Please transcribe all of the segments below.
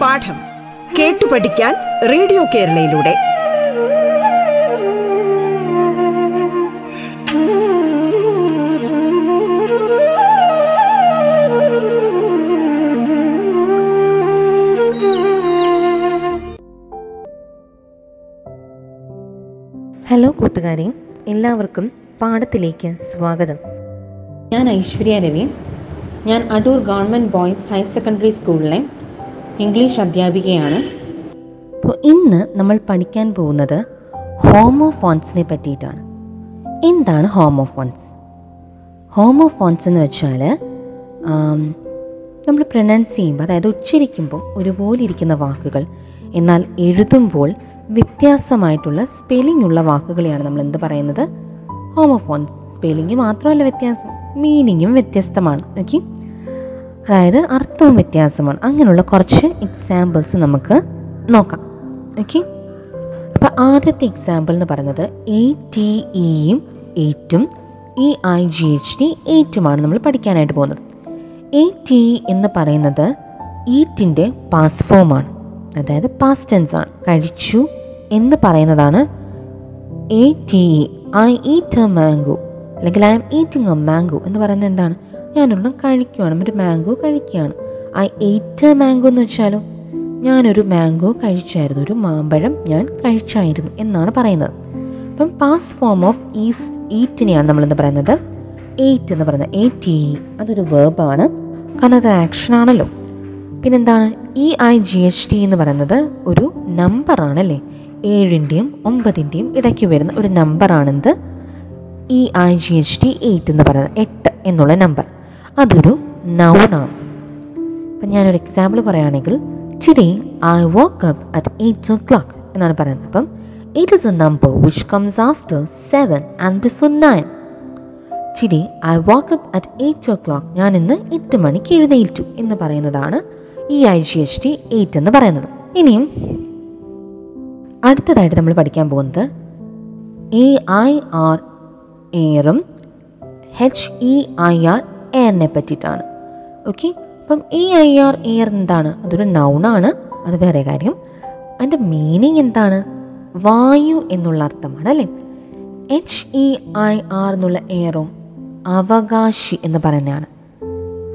പാഠം കേട്ടു പഠിക്കാൻ റേഡിയോ കേരളയിലൂടെ. ഹലോ കൂട്ടുകാരെ എല്ലാവർക്കും പാഠത്തിലേക്ക് സ്വാഗതം. ഞാൻ ഐശ്വര്യ രവി. ഞാൻ Adoor government boys higher secondary സ്കൂളിലെ ഇംഗ്ലീഷ് അധ്യാപികയാണ്. അപ്പോൾ ഇന്ന് നമ്മൾ പഠിക്കാൻ പോകുന്നത് ഹോമോഫോൺസിനെ പറ്റിയിട്ടാണ്. എന്താണ് ഹോമോഫോൺസ് ഹോമോഫോൺസ് എന്ന് വെച്ചാൽ നമ്മൾ പ്രൊനൗൺസ് ചെയ്യുമ്പോൾ അതായത് ഉച്ചരിക്കുമ്പോൾ ഒരുപോലെ ഇരിക്കുന്ന വാക്കുകൾ എന്നാൽ എഴുതുമ്പോൾ വ്യത്യാസമായിട്ടുള്ള സ്പെല്ലിംഗ് ഉള്ള വാക്കുകളെയാണ് നമ്മൾ എന്ത് പറയുന്നത്? ഹോമോഫോൺസ് സ്പെല്ലിംഗ് മാത്രമല്ല വ്യത്യാസം. മീനിങ്ങും വ്യത്യസ്തമാണ്. ഓക്കെ അതായത് അർത്ഥവും വ്യത്യാസമാണ്. അങ്ങനെയുള്ള കുറച്ച് എക്സാമ്പിൾസ് നമുക്ക് നോക്കാം. ഓക്കെ അപ്പോൾ ആദ്യത്തെ എക്സാമ്പിൾ എന്ന് പറയുന്നത് എ ടി ഇയും എയ്റ്റും E I G H T എയ്റ്റുമാണ് നമ്മൾ പഠിക്കാനായിട്ട് പോകുന്നത്. എ ടി എന്ന് പറയുന്നത് ഈറ്റിന്റെ പാസ് ഫോമാണ് അതായത് പാസ്റ്റ് ടെൻസ് ആണ്. കഴിച്ചു എന്ന് പറയുന്നതാണ് A T E I eat a mango അല്ലെങ്കിൽ I am eating a mango എന്ന് പറയുന്നത് എന്താണ്? ഞാനൊരെണ്ണം കഴിക്കുകയാണ് ഒരു മാംഗോ കഴിക്കുകയാണ്. ഐ എയ്റ്റ് എ മാംഗോ എന്ന് വെച്ചാലോ? ഞാനൊരു മാംഗോ കഴിച്ചായിരുന്നു. ഒരു മാമ്പഴം ഞാൻ കഴിച്ചായിരുന്നു എന്നാണ് പറയുന്നത്. അപ്പം പാസ് ഫോം ഓഫ് ഈസ് ഈറ്റിനെയാണ് നമ്മളെന്ന് പറയുന്നത്? എയ്റ്റ് എന്ന് പറയുന്നത്. എ ടി അതൊരു വേർബാണ് കാരണം അത് ആക്ഷൻ ആണല്ലോ. പിന്നെന്താണ്? E I G H T എന്ന് പറയുന്നത് ഒരു നമ്പറാണ് അല്ലേ ഏഴിന്റെയും ഒമ്പതിന്റെയും ഇടയ്ക്ക് വരുന്ന ഒരു നമ്പറാണെന്ത്? E I G H T eight എന്ന് പറയുന്നത് എട്ട് എന്നുള്ള നമ്പർ. അതൊരു നൗണാണ് അപ്പം ഞാനൊരു എക്സാമ്പിൾ പറയുകയാണെങ്കിൽ today I woke up at eight o'clock എന്നാണ് പറയുന്നത്. അപ്പം it is a number which comes after seven and before nine ചിരി I wake up at eight o'clock ഞാൻ ഇന്ന് എട്ട് മണിക്ക് എഴുന്നേറ്റു എന്ന് പറയുന്നതാണ് E I G H T eight എന്ന് പറയുന്നത്. ഇനിയും അടുത്തതായിട്ട് നമ്മൾ പഠിക്കാൻ പോകുന്നത് എ ഐ ആർ എയറും എച്ച് ഇ ഐ ആർ എയറിനെ പറ്റിയിട്ടാണ്. ഓക്കെ അപ്പം എ ഐ ആർ എയർ എന്താണ്? അതൊരു നൗണാണ് അത് വേറെ കാര്യം. അതിന്റെ മീനിങ് എന്താണ്? വായു എന്നുള്ള അർത്ഥമാണ് അല്ലേ? എച്ച് ഇ ഐ ആർ എന്നുള്ള എറും അവകാശി എന്ന് പറയുന്നതാണ്.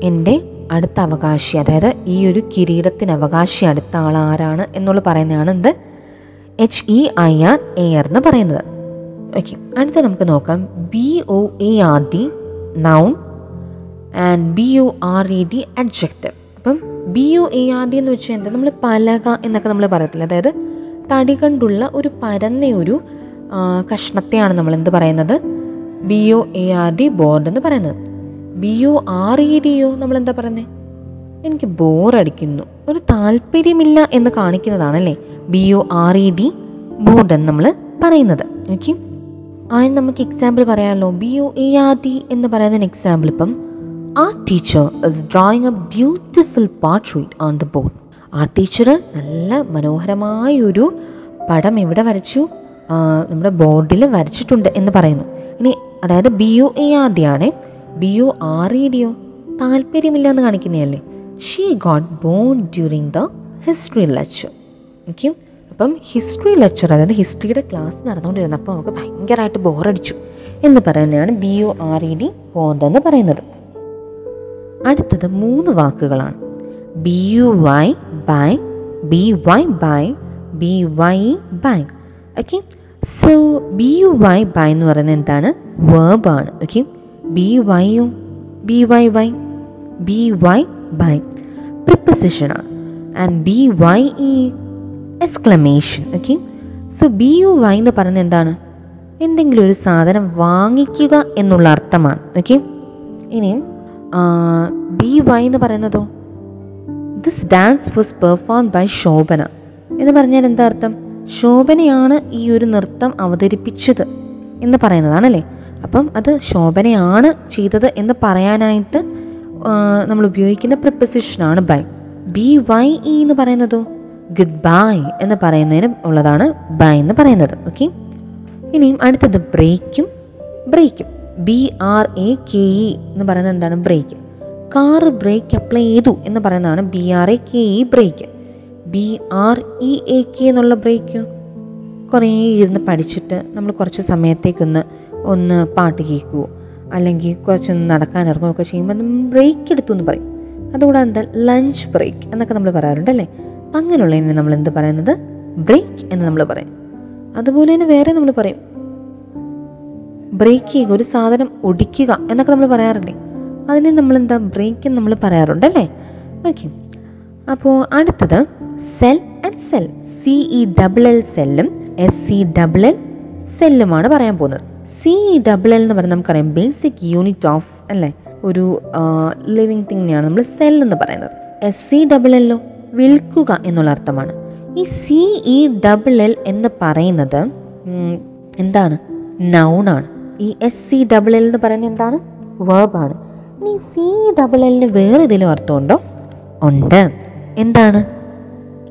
എന്റെ അടുത്ത അവകാശി അതായത് ഈ ഒരു കിരീടത്തിന് അവകാശി അടുത്ത ആൾ ആരാണ് എന്നുള്ള പറയുന്നതാണ് എന്ത്? H E I R A R എന്ന് പറയുന്നത്. ഓക്കെ അടുത്ത നമുക്ക് നോക്കാം. B O A R D noun and B O R E D adjective അപ്പം B O A R D എന്ന് വെച്ചാൽ എന്താ? നമ്മൾ പലക എന്നൊക്കെ നമ്മൾ പറയത്തില്ല? അതായത് തടി കൊണ്ടുള്ള ഒരു പരന്ന ഒരു കഷ്ണത്തെയാണ് നമ്മൾ എന്ത് പറയുന്നത്? B O A R D board എന്ന് പറയുന്നത്. B O R E D O നമ്മൾ എന്താ പറയുന്നത് എനിക്ക് ബോറടിക്കുന്നു ഒരു താല്പര്യമില്ല എന്ന് കാണിക്കുന്നതാണല്ലേ? B O R E D bored എന്ന് നമ്മൾ പറയുന്നത്. ഓക്കെ അതിന് നമുക്ക് എക്സാമ്പിൾ പറയാമല്ലോ B O A R D എന്ന് പറയുന്ന എക്സാമ്പിൾ ഇപ്പം ആ teacher is drawing a beautiful portrait on the board ആ ടീച്ചർ നല്ല മനോഹരമായൊരു പടം ഇവിടെ വരച്ചു. നമ്മുടെ ബോർഡിൽ വരച്ചിട്ടുണ്ട് എന്ന് പറയുന്നു. ഇനി അതായത് B O A R D ആണ്. ബി ഒ ആർ ഇ ഡിയോ താല്പര്യമില്ല എന്ന് കാണിക്കുന്നതല്ലേ. She got bone during the history lecture okay അപ്പം ഹിസ്റ്ററി ലെക്ചർ അതായത് ഹിസ്റ്ററിയുടെ ക്ലാസ് നടന്നുകൊണ്ടിരുന്നപ്പോൾ നമുക്ക് ഭയങ്കരമായിട്ട് ബോറടിച്ചു എന്ന് പറയുന്നതാണ് B O R E D bored എന്ന് പറയുന്നത്. അടുത്തത് മൂന്ന് വാക്കുകളാണ്. B U Y buy B Y by B Y bye okay so B U Y buy എന്ന് പറയുന്നത് എന്താണ്? വേർബാണ് okay B വൈയും B Y Y B Y by പ്രിപ്പസിഷനാണ് and B Y E exclamation okay so B U Y എന്ന് പറയുന്നത് എന്താണ്? എന്തെങ്കിലും ഒരു സാധനം വാങ്ങിക്കുക എന്നുള്ള അർത്ഥമാണ് ഓക്കെ ഇനിയും ബി വൈ എന്ന് പറയുന്നതോ? This dance was perform by Shobana എന്ന് പറഞ്ഞാൽ എന്താ അർത്ഥം? ശോഭനയാണ് ഈ ഒരു നൃത്തം അവതരിപ്പിച്ചത് എന്ന് പറയുന്നതാണല്ലേ? അപ്പം അത് ശോഭനയാണ് ചെയ്തത് എന്ന് പറയാനായിട്ട് നമ്മൾ ഉപയോഗിക്കുന്ന പ്രിപ്പസിഷനാണ് ബൈ ബി വൈ ഇ എന്ന് പറയുന്നതോ? ഗുഡ് ബൈ എന്ന് പറയുന്നതിന് ഉള്ളതാണ് ബൈ എന്ന് പറയുന്നത് ഓക്കെ ഇനിയും അടുത്തത് ബ്രേക്കും ബ്രേക്കും B R A K E എന്ന് പറയുന്നത് എന്താണ്? ബ്രേക്ക് കാറ് ബ്രേക്ക് അപ്ലൈ ചെയ്തു എന്ന് പറയുന്നതാണ് B R A K E brake B R E A K എന്നുള്ള ബ്രേക്ക് കുറേ ഇരുന്ന് പഠിച്ചിട്ട് നമ്മൾ കുറച്ച് സമയത്തേക്കൊന്ന് ഒന്ന് പാട്ട് കേൾക്കുമോ അല്ലെങ്കിൽ കുറച്ചൊന്ന് നടക്കാനിറങ്ങുകയൊക്കെ ചെയ്യുമ്പോൾ ബ്രേക്ക് എടുത്തു എന്ന് പറയും. അതുകൂടാതെ ലഞ്ച് ബ്രേക്ക് എന്നൊക്കെ നമ്മൾ പറയാറുണ്ടല്ലേ അപ്പം അങ്ങനെയുള്ളതിനെ നമ്മൾ എന്ത് പറയുന്നത്? ബ്രേക്ക് എന്ന് നമ്മൾ പറയും. അതുപോലെ തന്നെ വേറെ നമ്മൾ പറയും. ബ്രേക്ക് ചെയ്യുക ഒരു സാധനം ഒടിക്കുക എന്നൊക്കെ നമ്മൾ പറയാറില്ലേ? അതിനെ നമ്മൾ എന്താ ബ്രേക്ക് എന്ന് നമ്മൾ പറയാറുണ്ട് അല്ലേ ഓക്കെ അപ്പോൾ അടുത്തത് cell and sell C E double L സെല്ലും എസ് സി ഡബിൾ എൽ സെല്ലുമാണ് പറയാൻ പോകുന്നത്. സി ഇ ഡബിൾ എൽ എന്ന് പറയുന്നത് നമുക്കറിയാം ബേസിക് യൂണിറ്റ് ഓഫ് അല്ലേ? ഒരു ലിവിങ് തിങ്ങിനെയാണ് നമ്മൾ സെൽ എന്ന് പറയുന്നത്. എസ് സി ഡബിൾ എല്ലോ വിൽക്കുക എന്നുള്ള അർത്ഥമാണ്. ഈ സി ഇ ഡബിൾ എൽ എന്ന് പറയുന്നത് എന്താണ്? നൗണാണ് ഈ എസ് സി ഡബിൾ എൽ എന്ന് പറയുന്നത് എന്താണ്? വേർബാണ് ഇനി സി ഡബിൾ എല്ലിന് വേറെ ഇതിലും അർത്ഥമുണ്ടോ? ഉണ്ട്. എന്താണ്?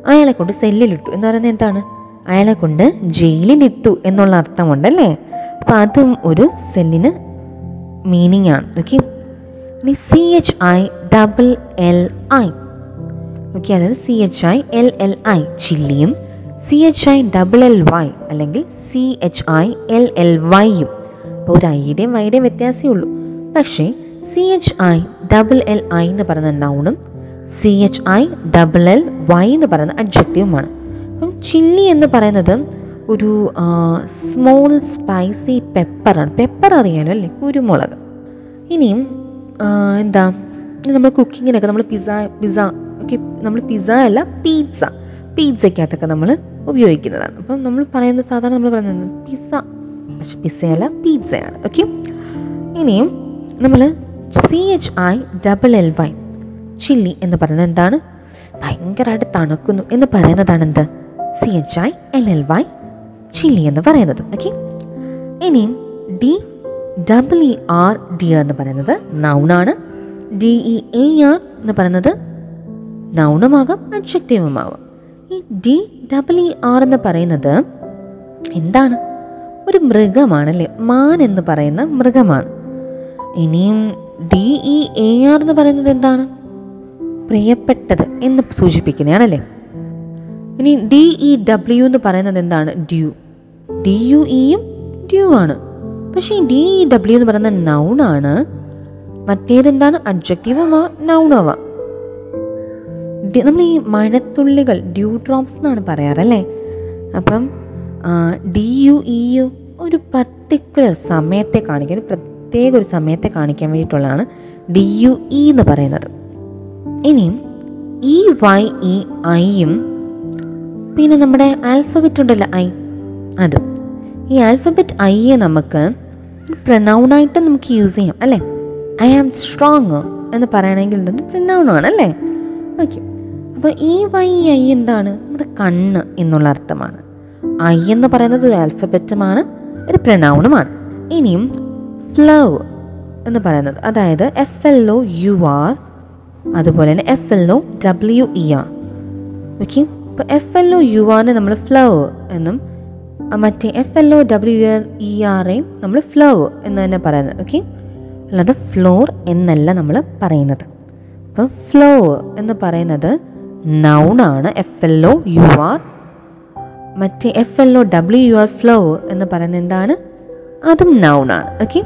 അയാളെ കൊണ്ട് സെല്ലിലിട്ടു എന്ന് പറയുന്നത് എന്താണ്? അയാളെ കൊണ്ട് ജയിലിലിട്ടു എന്നുള്ള അർത്ഥമുണ്ടല്ലേ? അപ്പം അതും ഒരു സെല്ലിന് മീനിങ് ആണ്. Okay C H I double L I okay അതായത് C H I L L I ചില്ലിയും C H I double L Y അല്ലെങ്കിൽ C H I L L വൈയും അപ്പോൾ ഒരു ഐയുടെയും വൈയുടെയും വ്യത്യാസമേ ഉള്ളൂ. പക്ഷേ C H I double L I എന്ന് പറയുന്ന നൗണും C H I double L Y എന്ന് പറയുന്ന അഡ്ജക്റ്റീവുമാണ് അപ്പം ചില്ലി എന്ന് പറയുന്നത് ഒരു സ്മോൾ സ്പൈസി പെപ്പറാണ് പെപ്പർ അറിയാലോ അല്ലേ? കുരുമുളക്. ഇനിയും എന്താ? നമ്മൾ കുക്കിങ്ങിനൊക്കെ നമ്മൾ പിസ്സ പിസ്സ ഒക്കെ നമ്മൾ പിസ്സ അല്ല പീസ പീസയ്ക്കകത്തൊക്കെ നമ്മൾ ഉപയോഗിക്കുന്നതാണ്. അപ്പം നമ്മൾ പറയുന്നത് സാധാരണ നമ്മൾ പറയുന്നത് പിസ്സ പക്ഷെ പിസ്സയല്ല പീസയാണ് ഓക്കെ ഇനിയും നമ്മൾ C H I double L Y chilly എന്ന് പറയുന്നത് എന്താണ്? ഭയങ്കരമായിട്ട് തണുക്കുന്നു എന്ന് പറയുന്നതാണ് എന്ത്? C H I L L Y chilly എന്ന് പറയുന്നത്. ഓക്കെ ഇനിയും D double E R D എന്ന് പറയുന്നത് നൗണാണ് ഡി ഇ എ ആർ എന്ന് പറയുന്നത് നൗണുമാകാം അഡ്ജക്റ്റീവുമാവാം ഈ ഡി ഡബിൾ ഇ ആർ എന്ന് പറയുന്നത് എന്താണ്? ഒരു മൃഗമാണല്ലേ? മാൻ എന്ന് പറയുന്ന മൃഗമാണ്. ഇനിയും ഡി ഇ എ ആർ എന്ന് പറയുന്നത് എന്താണ്? പ്രിയപ്പെട്ടത് എന്ന് സൂചിപ്പിക്കുന്നതാണല്ലേ? ഇനി ഡി ഇ ഡബ്ല്യു എന്ന് പറയുന്നത് എന്താണ്? ഡ്യൂ ഡി യു ഇയും ഡ്യൂ ആണ്. പക്ഷേ ഈ ഡി ഇ ഡബ്ല്യു എന്ന് പറയുന്ന നൗണാണ് മറ്റേതെന്താണ്? അഡ്ജക്റ്റീവുമാ നൗണാവാം നമ്മൾ ഈ മഴത്തുള്ളികൾ ഡ്യൂ ഡ്രോപ്സ് എന്നാണ് പറയാറല്ലേ? അപ്പം ഡി യു ഇ യു ഒരു പർട്ടിക്കുലർ സമയത്തെ കാണിക്കാൻ പ്രത്യേക ഒരു സമയത്തെ കാണിക്കാൻ വേണ്ടിയിട്ടുള്ളതാണ് ഡി യു ഇ എന്ന് പറയുന്നത്. ഇനിയും ഇ വൈ ഇ ഐയും പിന്നെ നമ്മുടെ ആൽഫബറ്റ് ഉണ്ടല്ലോ ഐ അത്. ഈ ആൽഫബറ്റ് ഐയെ നമുക്ക് പ്രനൗണായിട്ട് നമുക്ക് യൂസ് ചെയ്യാം അല്ലേ? ഐ ആം സ്ട്രോങ് എന്ന് പറയണമെങ്കിൽ പ്രനൗൺ ആണ് അല്ലേ? ഓക്കെ അപ്പോൾ ഈ വൈ ഐ എന്താണ്? നമ്മുടെ കണ്ണ് എന്നുള്ള അർത്ഥമാണ്. ഐ എന്ന് പറയുന്നത് ഒരു ആൽഫബറ്റുമാണ് ഒരു പ്രണൗണുമാണ് ഇനിയും ഫ്ലവ് എന്ന് പറയുന്നത് അതായത് F L O U R അതുപോലെ തന്നെ F L O W E R okay ഇപ്പോൾ എഫ് എൽ ഒ യു ആറിനെ നമ്മൾ ഫ്ലവ് എന്നും മറ്റേ F L O W R E ആറെ നമ്മൾ ഫ്ലവ് എന്ന് തന്നെ പറയുന്നത് ഓക്കെ അല്ലാതെ ഫ്ലോർ എന്നല്ല നമ്മൾ പറയുന്നത്. അപ്പം ഫ്ലോ എന്ന് പറയുന്നത് നൗണാണ് F L O U R മറ്റേ F L O W U R flow എന്ന് പറയുന്നത് എന്താണ്? അതും നൗണാണ് ഓക്കെ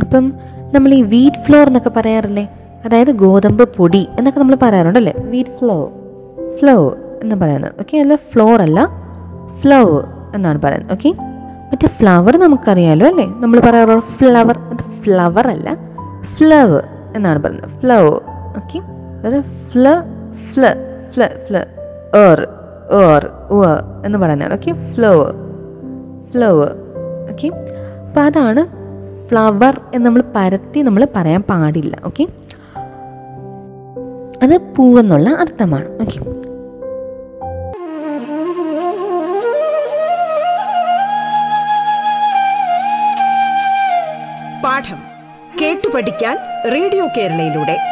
അപ്പം നമ്മൾ ഈ വീറ്റ് ഫ്ലോർ എന്നൊക്കെ പറയാറില്ലേ? അതായത് ഗോതമ്പ് പൊടി എന്നൊക്കെ നമ്മൾ പറയാറുണ്ടല്ലേ വീറ്റ് ഫ്ലോ ഫ്ലോ എന്ന് പറയുന്നത്. ഓക്കെ അല്ല ഫ്ലോർ അല്ല ഫ്ലവ് എന്നാണ് പറയുന്നത്. ഓക്കെ മറ്റേ ഫ്ലവർ നമുക്കറിയാലോ അല്ലേ? നമ്മൾ പറയാറുള്ള ഫ്ലവർ അത് ഫ്ലവർ അല്ല ഫ്ലവ് എന്നാണ് പറയുന്നത്. ഫ്ലവ് ഓക്കെ അതായത് ഫ്ല ഫ്ല ഫ്ല ഫ്ല ഏർ ഏർ ഉവ എന്ന് പറയുന്നതാണ്. ഓക്കെ ഫ്ലവ് ഫ്ലവ് ഓക്കെ അപ്പം അതാണ് ഫ്ലവർ എന്ന് നമ്മൾ പരത്തി നമ്മൾ പറയാൻ പാടില്ല. ഓക്കെ അത് പൂവെന്നുള്ള അർത്ഥമാണ്. ഓക്കെ പാഠം കേട്ടു പഠിക്കാൻ റേഡിയോ കേരളയിലൂടെ.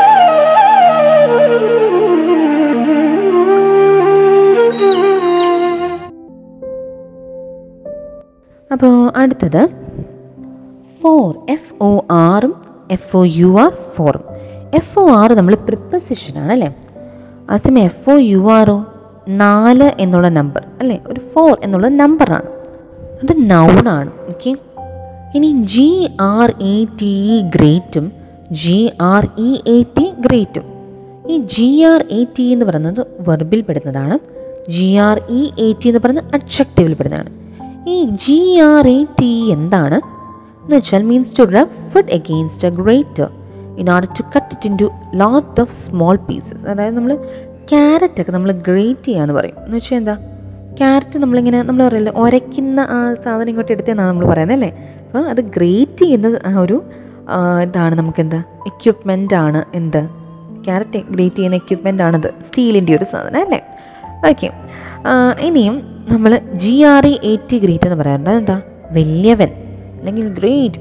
അപ്പോൾ അടുത്തത് ഫോർ എഫ് ഒ ആറും എഫ് ഒ യു ആർ ഫോറും എഫ് ഒ ആറ് നമ്മൾ പ്രിപ്പസിഷനാണ് അല്ലേ? അതേസമയം എഫ് ഒ യു ആറോ നാല് എന്നുള്ള നമ്പർ അല്ലേ? ഒരു ഫോർ എന്നുള്ള നമ്പറാണ് അത് നൗണാണ് ഓക്കെ ഇനി G R A T E ഗ്രേറ്റും G R E A T ഗ്രേറ്റും ഈ ജി ആർ എ ടി എന്ന് പറയുന്നത് വെർബിൽ പെടുന്നതാണ്. G R E A T എന്ന് പറയുന്നത് അഡ്ജക്റ്റീവിൽ പെടുന്നതാണ്. ഈ ജി ആർ എ ടി എന്താണ്? എന്ന് വെച്ചാൽ means to rub food against a grater in order to cut it into lot of small pieces അതായത് നമ്മൾ ക്യാരറ്റ് ഒക്കെ നമ്മൾ ഗ്രേറ്റ് ചെയ്യാന്ന് പറയും. എന്ന് വെച്ചാൽ എന്താ? ക്യാരറ്റ് നമ്മളിങ്ങനെ നമ്മൾ പറയല്ലോ ഒരയ്ക്കുന്ന ആ സാധനം ഇങ്ങോട്ട് എടുത്തെന്നാണ് നമ്മൾ പറയുന്നത് അല്ലേ? അപ്പോൾ അത് ഗ്രേറ്റ് ചെയ്യുന്ന ആ ഒരു ഇതാണ് നമുക്കെന്താ? എക്യുപ്മെന്റ് ആണ് എന്ത്? ക്യാരറ്റ് ഗ്രേറ്റ് ചെയ്യുന്ന എക്യുപ്മെന്റ് ആണത്. സ്റ്റീലിന്റെ ഒരു സാധനം അല്ലേ? ഓക്കെ ഇനിയും നമ്മൾ G R E A T great എന്ന് പറയാറുണ്ട്. അതെന്താ? വലിയവൻ. അല്ലെങ്കിൽ ഗ്രേറ്റ്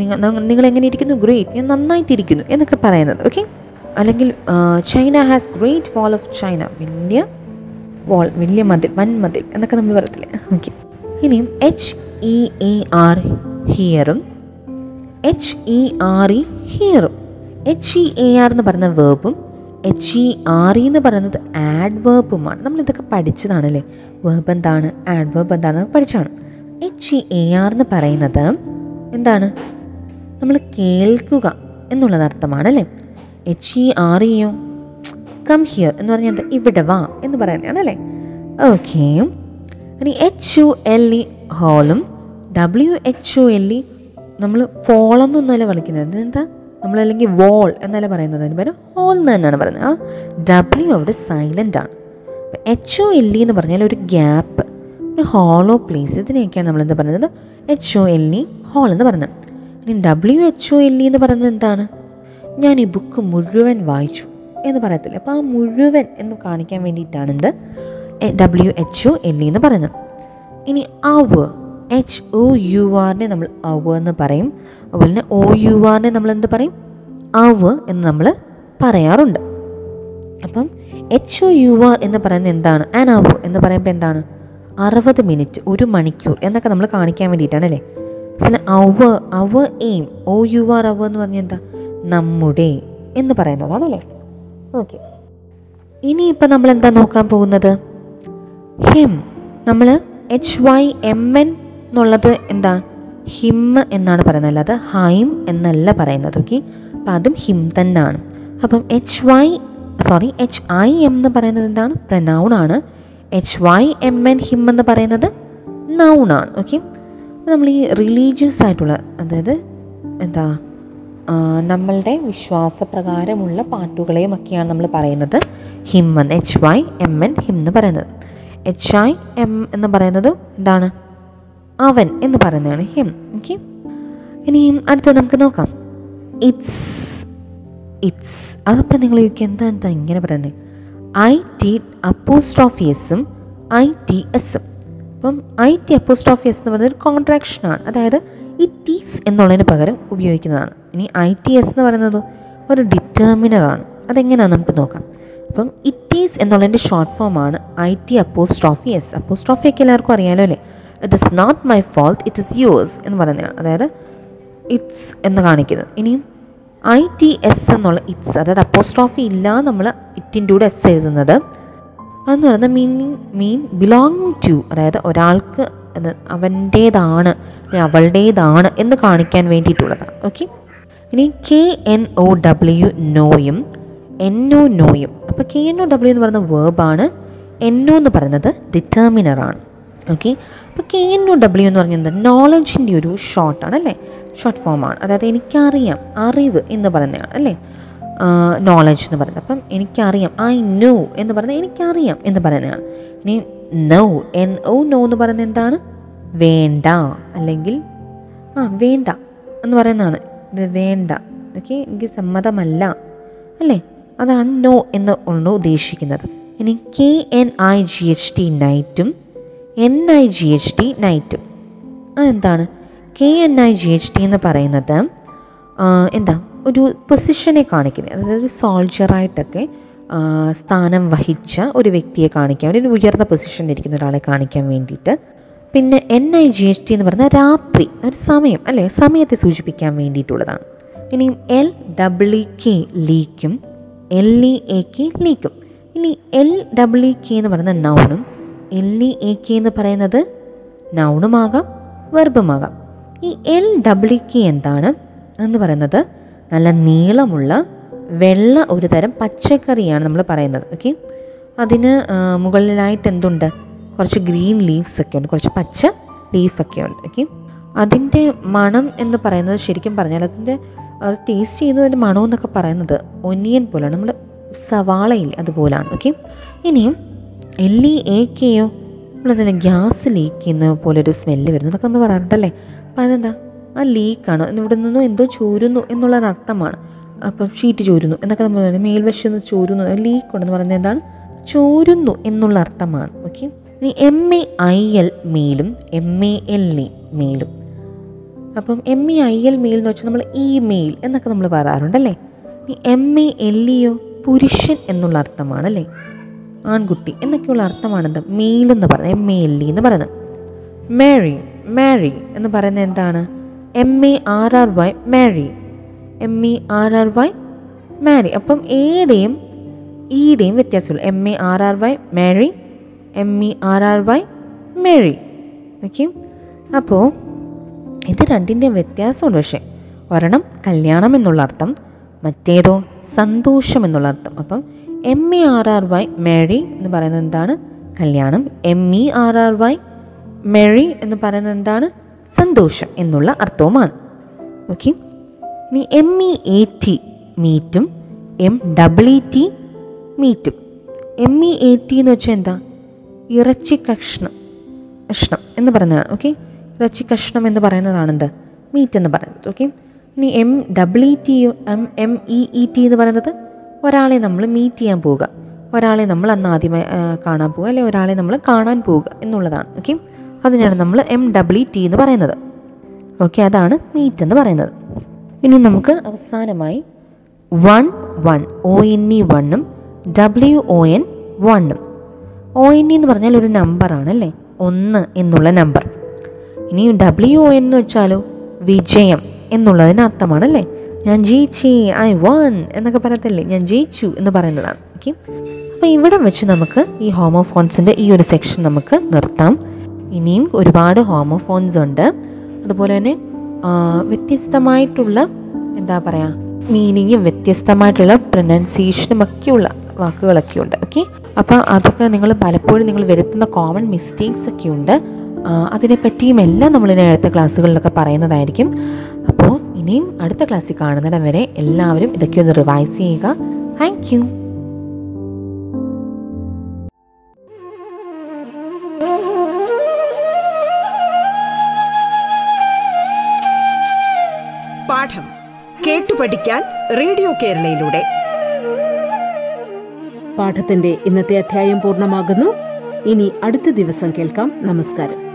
നിങ്ങൾ നിങ്ങൾ എങ്ങനെ ഇരിക്കുന്നു? ഗ്രേറ്റ് ഞാൻ നന്നായിട്ടിരിക്കുന്നു എന്നൊക്കെ പറയുന്നത്. ഓക്കെ അല്ലെങ്കിൽ China has great wall of China വലിയ വാൾ വലിയ മതിൽ വൻ മതിൽ എന്നൊക്കെ നമ്മൾ പറയത്തില്ലേ? ഓക്കെ ഇനിയും എച്ച് ഇ എ ആർ ഹിയറും എച്ച് ഇ ആർ ഇ ഹിയറും എച്ച് ഇ എ ആർ എന്ന് പറയുന്ന വേർബും എച്ച് ഇ ആർ ഇ എന്ന് പറയുന്നത് ആഡ് വേർബുമാണ് നമ്മൾ ഇതൊക്കെ പഠിച്ചതാണ് അല്ലേ വേർബ് എന്താണ്? ആഡ് വേർബ് എന്താണ് പഠിച്ചാണ്. എച്ച് ഇ എ ആർ എന്ന് പറയുന്നത് എന്താണ്? നമ്മൾ കേൾക്കുക എന്നുള്ളത് അർത്ഥമാണ് അല്ലേ എച്ച് ഇ ആർ ഇയോ കം ഹിയർ എന്ന് പറഞ്ഞാൽ ഇവിടെ വാ എന്ന് പറയുന്നതാണ് അല്ലേ ഓക്കെ ഇനി H U L E ഹോളും W H U L E നമ്മൾ ഫോളെന്നൊന്നുമല്ല വിളിക്കുന്നത്. എന്താ നമ്മളല്ലെങ്കിൽ വോൾ എന്നല്ല പറയുന്നത്? അതിന് പേര് ഹോൾ എന്ന് തന്നെയാണ് പറയുന്നത്. ആ ഡബ്ല്യു അവിടെ സൈലന്റ് ആണ്. എച്ച് ഒ എൽ ഇ എന്ന് പറഞ്ഞാൽ ഒരു ഗ്യാപ്പ് ഒരു ഹോളോ പ്ലേസ് ഇതിനെയൊക്കെയാണ് നമ്മൾ എന്താ പറയുന്നത്? H O L E hole എന്ന് പറയുന്നത്. ഇനി W H O L E എന്ന് പറയുന്നത് എന്താണ്? ഞാൻ ഈ ബുക്ക് മുഴുവൻ വായിച്ചു എന്ന് പറയത്തില്ല. അപ്പോൾ ആ മുഴുവൻ എന്ന് കാണിക്കാൻ വേണ്ടിയിട്ടാണ് എന്ത്? W H O L E എന്ന് പറയുന്നത്. ഇനി അവ എച്ച് ഒ യു ആറിനെ നമ്മൾ അവ എന്ന് പറയും. അതുപോലെ തന്നെ ഒ യു ആറിനെ നമ്മൾ എന്ത് പറയും? അവ എന്ന് നമ്മൾ പറയാറുണ്ട്. അപ്പം എച്ച് ഒ യു ആർ എന്ന് പറയുന്നത് എന്താണ്? ആൻ അവ എന്ന് പറയുമ്പോൾ എന്താണ്? അറുപത് മിനിറ്റ് ഒരു മണിക്കൂർ എന്നൊക്കെ നമ്മൾ കാണിക്കാൻ വേണ്ടിയിട്ടാണ് അല്ലേ? അവ അവ എയിം ഒ യു ആർ അവ എന്ന് പറഞ്ഞാൽ എന്താ? നമ്മുടെ എന്ന് പറയുന്നതാണ് അല്ലേ? ഓക്കെ ഇനിയിപ്പോൾ നമ്മൾ എന്താ നോക്കാൻ പോകുന്നത്? ഹിം നമ്മൾ എച്ച് വൈ എം എൻ എന്നുള്ളത് എന്താ? ഹിം എന്നാണ് പറയുന്നത്. അല്ലാതെ ഹൈം എന്നല്ല പറയുന്നത്. ഓക്കെ? അപ്പം അതും ഹിം തന്നെയാണ് അപ്പം H Y sorry H I M എന്ന് പറയുന്നത് എന്താണ്? പ്രനൗൺ ആണ്. H Y M N hymn എന്ന് പറയുന്നത് നൗൺ ആണ്. ഓക്കെ? നമ്മൾ ഈ റിലീജിയസ് ആയിട്ടുള്ള അതായത് എന്താ നമ്മളുടെ വിശ്വാസപ്രകാരമുള്ള പാട്ടുകളെയും ഒക്കെയാണ് നമ്മൾ പറയുന്നത്. ഹിം എന്ന് H Y M N hymn എന്ന് പറയുന്നത്. എച്ച് ഐ എം എന്ന് പറയുന്നത് എന്താണ്? അവൻ എന്ന് പറയുന്നതാണ് ഹിം ഓക്കെ ഇനിയും അടുത്ത നമുക്ക് നോക്കാം. ഇറ്റ്സ് ഇറ്റ്സ് അതപ്പോൾ നിങ്ങൾ ചോദിക്കുക എന്താ എന്താ ഇങ്ങനെ പറയുന്നത് ഐ ടി അപ്പോസ്ട്രോഫിയസും ഐ ടി എസും അപ്പം ഐ ടി അപ്പോസ്റ്റ് ഓഫീസ് എന്ന് പറയുന്നത് ഒരു കോൺട്രാക്ഷനാണ് അതായത് ഇറ്റ് ഈസ് എന്നുള്ളതിന് പകരം ഉപയോഗിക്കുന്നതാണ്. ഇനി ഐ ടി എസ് എന്ന് പറയുന്നത് ഒരു ഡിറ്റർമിനറാണ് അതെങ്ങനെയാണ് നമുക്ക് നോക്കാം. അപ്പം ഇറ്റ് ഈസ് എന്നുള്ളതിന്റെ ഷോർട്ട് ഫോമാണ് ഐ ടി അപ്പോസ്ട്രോഫി എസ് അപ്പോസ്റ്റ് ഒക്കെ എല്ലാവർക്കും അറിയാമല്ലോ അല്ലേ? It is not my fault it is yours എന്ന് പറയുന്നതാണ് അതായത് ഇറ്റ്സ് എന്ന് കാണിക്കുന്നത്. ഇനിയും ഐ ടി എസ് എന്നുള്ള ഇറ്റ്സ് അതായത് അപ്പോസ്ട്രോഫി ഇല്ല നമ്മൾ ഇറ്റിന്റെ കൂടെ എസ് എഴുതുന്നത്. അതെന്ന് പറയുന്നത് മീനിങ് മീൻ ബിലോങ് ടു അതായത് ഒരാൾക്ക് അവന്റേതാണ് അവളുടേതാണ് എന്ന് കാണിക്കാൻ വേണ്ടിയിട്ടുള്ളതാണ്. ഓക്കെ ഇനി കെ എൻ ഒ ഡബ്ല്യു നോയും എൻ ഒ നോയും അപ്പോൾ കെ എൻ ഒ ഡബ്ല്യു എന്ന് പറയുന്ന വേർബാണ് എൻ ഒ എന്ന് പറയുന്നത് ഡിറ്റർമിനറാണ് ഓക്കെ അപ്പോൾ കെ എൻ ഒ ഡബ്ല്യു എന്ന് പറഞ്ഞത് നോളജിന്റെ ഒരു ഷോർട്ടാണ് അല്ലേ? ഷോർട്ട് ഫോമാണ് അതായത് എനിക്കറിയാം അറിവ് എന്ന് പറയുന്നതാണ് അല്ലേ? നോളജ് എന്ന് പറയുന്നത്. അപ്പം എനിക്കറിയാം ഐ നോ എന്ന് പറയുന്നത് എനിക്കറിയാം എന്ന് പറയുന്നതാണ് ഇനി നോ എൻ ഒ നോ എന്ന് പറയുന്നത് എന്താണ്? വേണ്ട. അല്ലെങ്കിൽ ആ വേണ്ട എന്ന് പറയുന്നതാണ് ഇത് വേണ്ട. ഓക്കെ എനിക്ക് സമ്മതമല്ല. അല്ലേ? അതാണ് നോ എന്ന് ഉള്ളു ഉദ്ദേശിക്കുന്നത്. ഇനി K N I G H T നൈറ്റും N I G H T നൈറ്റും അതെന്താണ്? K N I G H T എന്ന് പറയുന്നത് എന്താ? ഒരു പൊസിഷനെ കാണിക്കുന്നത്. അതായത് ഒരു സോൾജറായിട്ടൊക്കെ സ്ഥാനം വഹിച്ച ഒരു വ്യക്തിയെ കാണിക്കാൻ ഒരു ഉയർന്ന പൊസിഷനിൽ ഇരിക്കുന്ന ഒരാളെ കാണിക്കാൻ വേണ്ടിയിട്ട്. പിന്നെ N I G H T എന്ന് പറഞ്ഞാൽ രാത്രി ഒരു സമയം അല്ലേ? സമയത്തെ സൂചിപ്പിക്കാൻ വേണ്ടിയിട്ടുള്ളതാണ്. ഇനിയും എൽ ഡബ്ല്യു കെ ലീക്കും എൽ ഇ എ കെ ലീക്കും ഇനി എൽ ഡബ്ല്യു കെ എന്ന് പറയുന്ന നൗണും എൽ ഇ എ കെ എന്ന് പറയുന്നത് നൗണുമാകാം വെർബുമാകാം. ഈ എൽ ഡബ്ല്യു കെ എന്താണ് എന്ന് പറയുന്നത് നല്ല നീളമുള്ള വെള്ള ഒരു തരം പച്ചക്കറിയാണ് നമ്മൾ പറയുന്നത് ഓക്കെ അതിന് മുകളിലായിട്ട് എന്തുണ്ട്? കുറച്ച് ഗ്രീൻ ലീവ്സ് ഒക്കെ ഉണ്ട് കുറച്ച് പച്ച ലീഫൊക്കെ ഉണ്ട് ഓക്കെ അതിന്റെ മണം എന്ന് പറയുന്നത് ശരിക്കും പറഞ്ഞാൽ അതിന്റെ അത് ടേസ്റ്റ് ചെയ്യുന്നതിന്റെ മണമെന്നൊക്കെ പറയുന്നത് ഒനിയൻ പോലെയാണ് നമ്മൾ സവാളയിൽ അതുപോലാണ് ഓക്കെ ഇനിയും എല്ലി എ കെയോ നമ്മളതിൽ ഗ്യാസ് ലീക്ക് ചെയ്യുന്ന പോലെ ഒരു സ്മെല്ല് വരുന്നു. അതൊക്കെ നമ്മൾ പറയാറുണ്ടല്ലേ? അപ്പോൾ അതെന്താ? ആ ലീക്കാണ്. ഇവിടെ നിന്നും എന്തോ ചോരുന്നു എന്നുള്ള അർത്ഥമാണ് അപ്പം ഷീറ്റ് ചോരുന്നു എന്നൊക്കെ നമ്മൾ പറയുന്നത്. മേൽവശം ചോരുന്നു. ലീക്ക് ഉണ്ടെന്ന് പറയുന്നത് എന്താണ്? ചോരുന്നു എന്നുള്ള അർത്ഥമാണ് ഓക്കെ? ഇനി എം എ ഐ എൽ മെയിലും എം എ എൽ ഇ മെയിലും അപ്പം M E I L mail എന്ന് വെച്ചാൽ നമ്മൾ ഇമെയിൽ എന്നൊക്കെ നമ്മൾ പറയാറുണ്ടല്ലേ? ഇനി എം എ എൽ ഇയോ? പുരുഷൻ എന്നുള്ള അർത്ഥമാണ് അല്ലേ ആൺകുട്ടി എന്നൊക്കെയുള്ള അർത്ഥമാണെന്ത്? മെയിൽ എന്ന് പറയുന്നത് എം എ എൽ ഇ എന്ന് പറയുന്നത്. മാരി മാരി എന്ന് പറയുന്നത് എന്താണ്? M A R R Y marry M E R R Y merry അപ്പം എയുടെയും ഇയുടെയും വ്യത്യാസമുള്ളൂ M A R R Y marry M E R R Y merry okay അപ്പോൾ ഇത് രണ്ടിന്റെയും വ്യത്യാസമുണ്ട്. പക്ഷേ ഒരെണ്ണം കല്യാണം എന്നുള്ള അർത്ഥം മറ്റേതോ സന്തോഷം എന്നുള്ള അർത്ഥം. അപ്പം M E R R Y merry എന്ന് പറയുന്നത് എന്താണ്? കല്യാണം. M E R R Y merry എന്ന് പറയുന്നത് എന്താണ്? സന്തോഷം എന്നുള്ള അർത്ഥവുമാണ്. ഓക്കെ ഇനി എം ഇ എ ടി മീറ്റും എം ഡബിൾ ഇ ടി മീറ്റും എം ഇ എ ടി എന്ന് വെച്ചാൽ എന്താ? ഇറച്ചി കഷ്ണം കഷ്ണം എന്ന് പറയുന്നതാണ്. ഓക്കെ ഇറച്ചി കഷ്ണം എന്ന് പറയുന്നതാണ് എന്ത്? മീറ്റ് എന്ന് പറയുന്നത്. ഓക്കെ ഇനി M double E T M M E E T എന്ന് പറയുന്നത്? ഒരാളെ നമ്മൾ മീറ്റ് ചെയ്യാൻ പോവുക. ഒരാളെ നമ്മൾ അന്ന് ആദ്യമായി കാണാൻ പോവുക. അല്ലെങ്കിൽ ഒരാളെ നമ്മൾ കാണാൻ പോവുക എന്നുള്ളതാണ്. ഓക്കെ അതിനാണ് നമ്മൾ എം ഡബ്ല്യു ടി എന്ന് പറയുന്നത്. ഓക്കെ അതാണ് മീറ്റ് എന്ന് പറയുന്നത്. ഇനി നമുക്ക് അവസാനമായി one one O N E വണ്ണും ഡബ്ല്യു ഒ എൻ വണ്ണും ഒ എൻ ഇ എന്ന് പറഞ്ഞാൽ ഒരു നമ്പറാണ് അല്ലേ? ഒന്ന് എന്നുള്ള നമ്പർ ഇനി ഡബ്ല്യു ഒ എൻ എന്ന് വെച്ചാലോ? വിജയം എന്നുള്ളതിന് അർത്ഥമാണ് അല്ലേ? ഞാൻ ജയിച്ചേ ഐ വൺ എന്നൊക്കെ പറയത്തില്ലേ? ഞാൻ ജയിച്ചു എന്ന് പറയുന്നതാണ്. ഓക്കെ അപ്പോൾ ഇവിടെ വെച്ച് നമുക്ക് ഈ ഹോമോഫോൺസിന്റെ ഈ ഒരു സെക്ഷൻ നമുക്ക് നിർത്താം. ഇനിയും ഒരുപാട് ഹോമോഫോൺസ് ഉണ്ട്. അതുപോലെ തന്നെ വ്യത്യസ്തമായിട്ടുള്ള എന്താ പറയുക മീനിങ്ങും വ്യത്യസ്തമായിട്ടുള്ള പ്രൊനൗൺസിയേഷനും ഒക്കെയുള്ള വാക്കുകളൊക്കെ ഉണ്ട്. ഓക്കെ അപ്പോൾ അതൊക്കെ നിങ്ങൾ പലപ്പോഴും നിങ്ങൾ വരുത്തുന്ന കോമൺ മിസ്റ്റേക്സ് ഒക്കെ ഉണ്ട്. അതിനെപ്പറ്റിയും എല്ലാം നമ്മൾ ഇനി അടുത്ത ക്ലാസ്സുകളിലൊക്കെ പറയുന്നതായിരിക്കും. അപ്പോൾ ഇനിയും അടുത്ത ക്ലാസ്സിൽ കാണുന്നിടം വരെ എല്ലാവരും ഇതൊക്കെ ഒന്ന് റിവൈസ് ചെയ്യുക. താങ്ക് യു പാഠം കേട്ടു പഠിക്കാൻ റേഡിയോ കേരളയിലൂടെ. പാഠത്തിന്റെ ഇന്നത്തെ അധ്യായം പൂർണമാകുന്നു. ഇനി അടുത്ത ദിവസം കേൾക്കാം. നമസ്കാരം.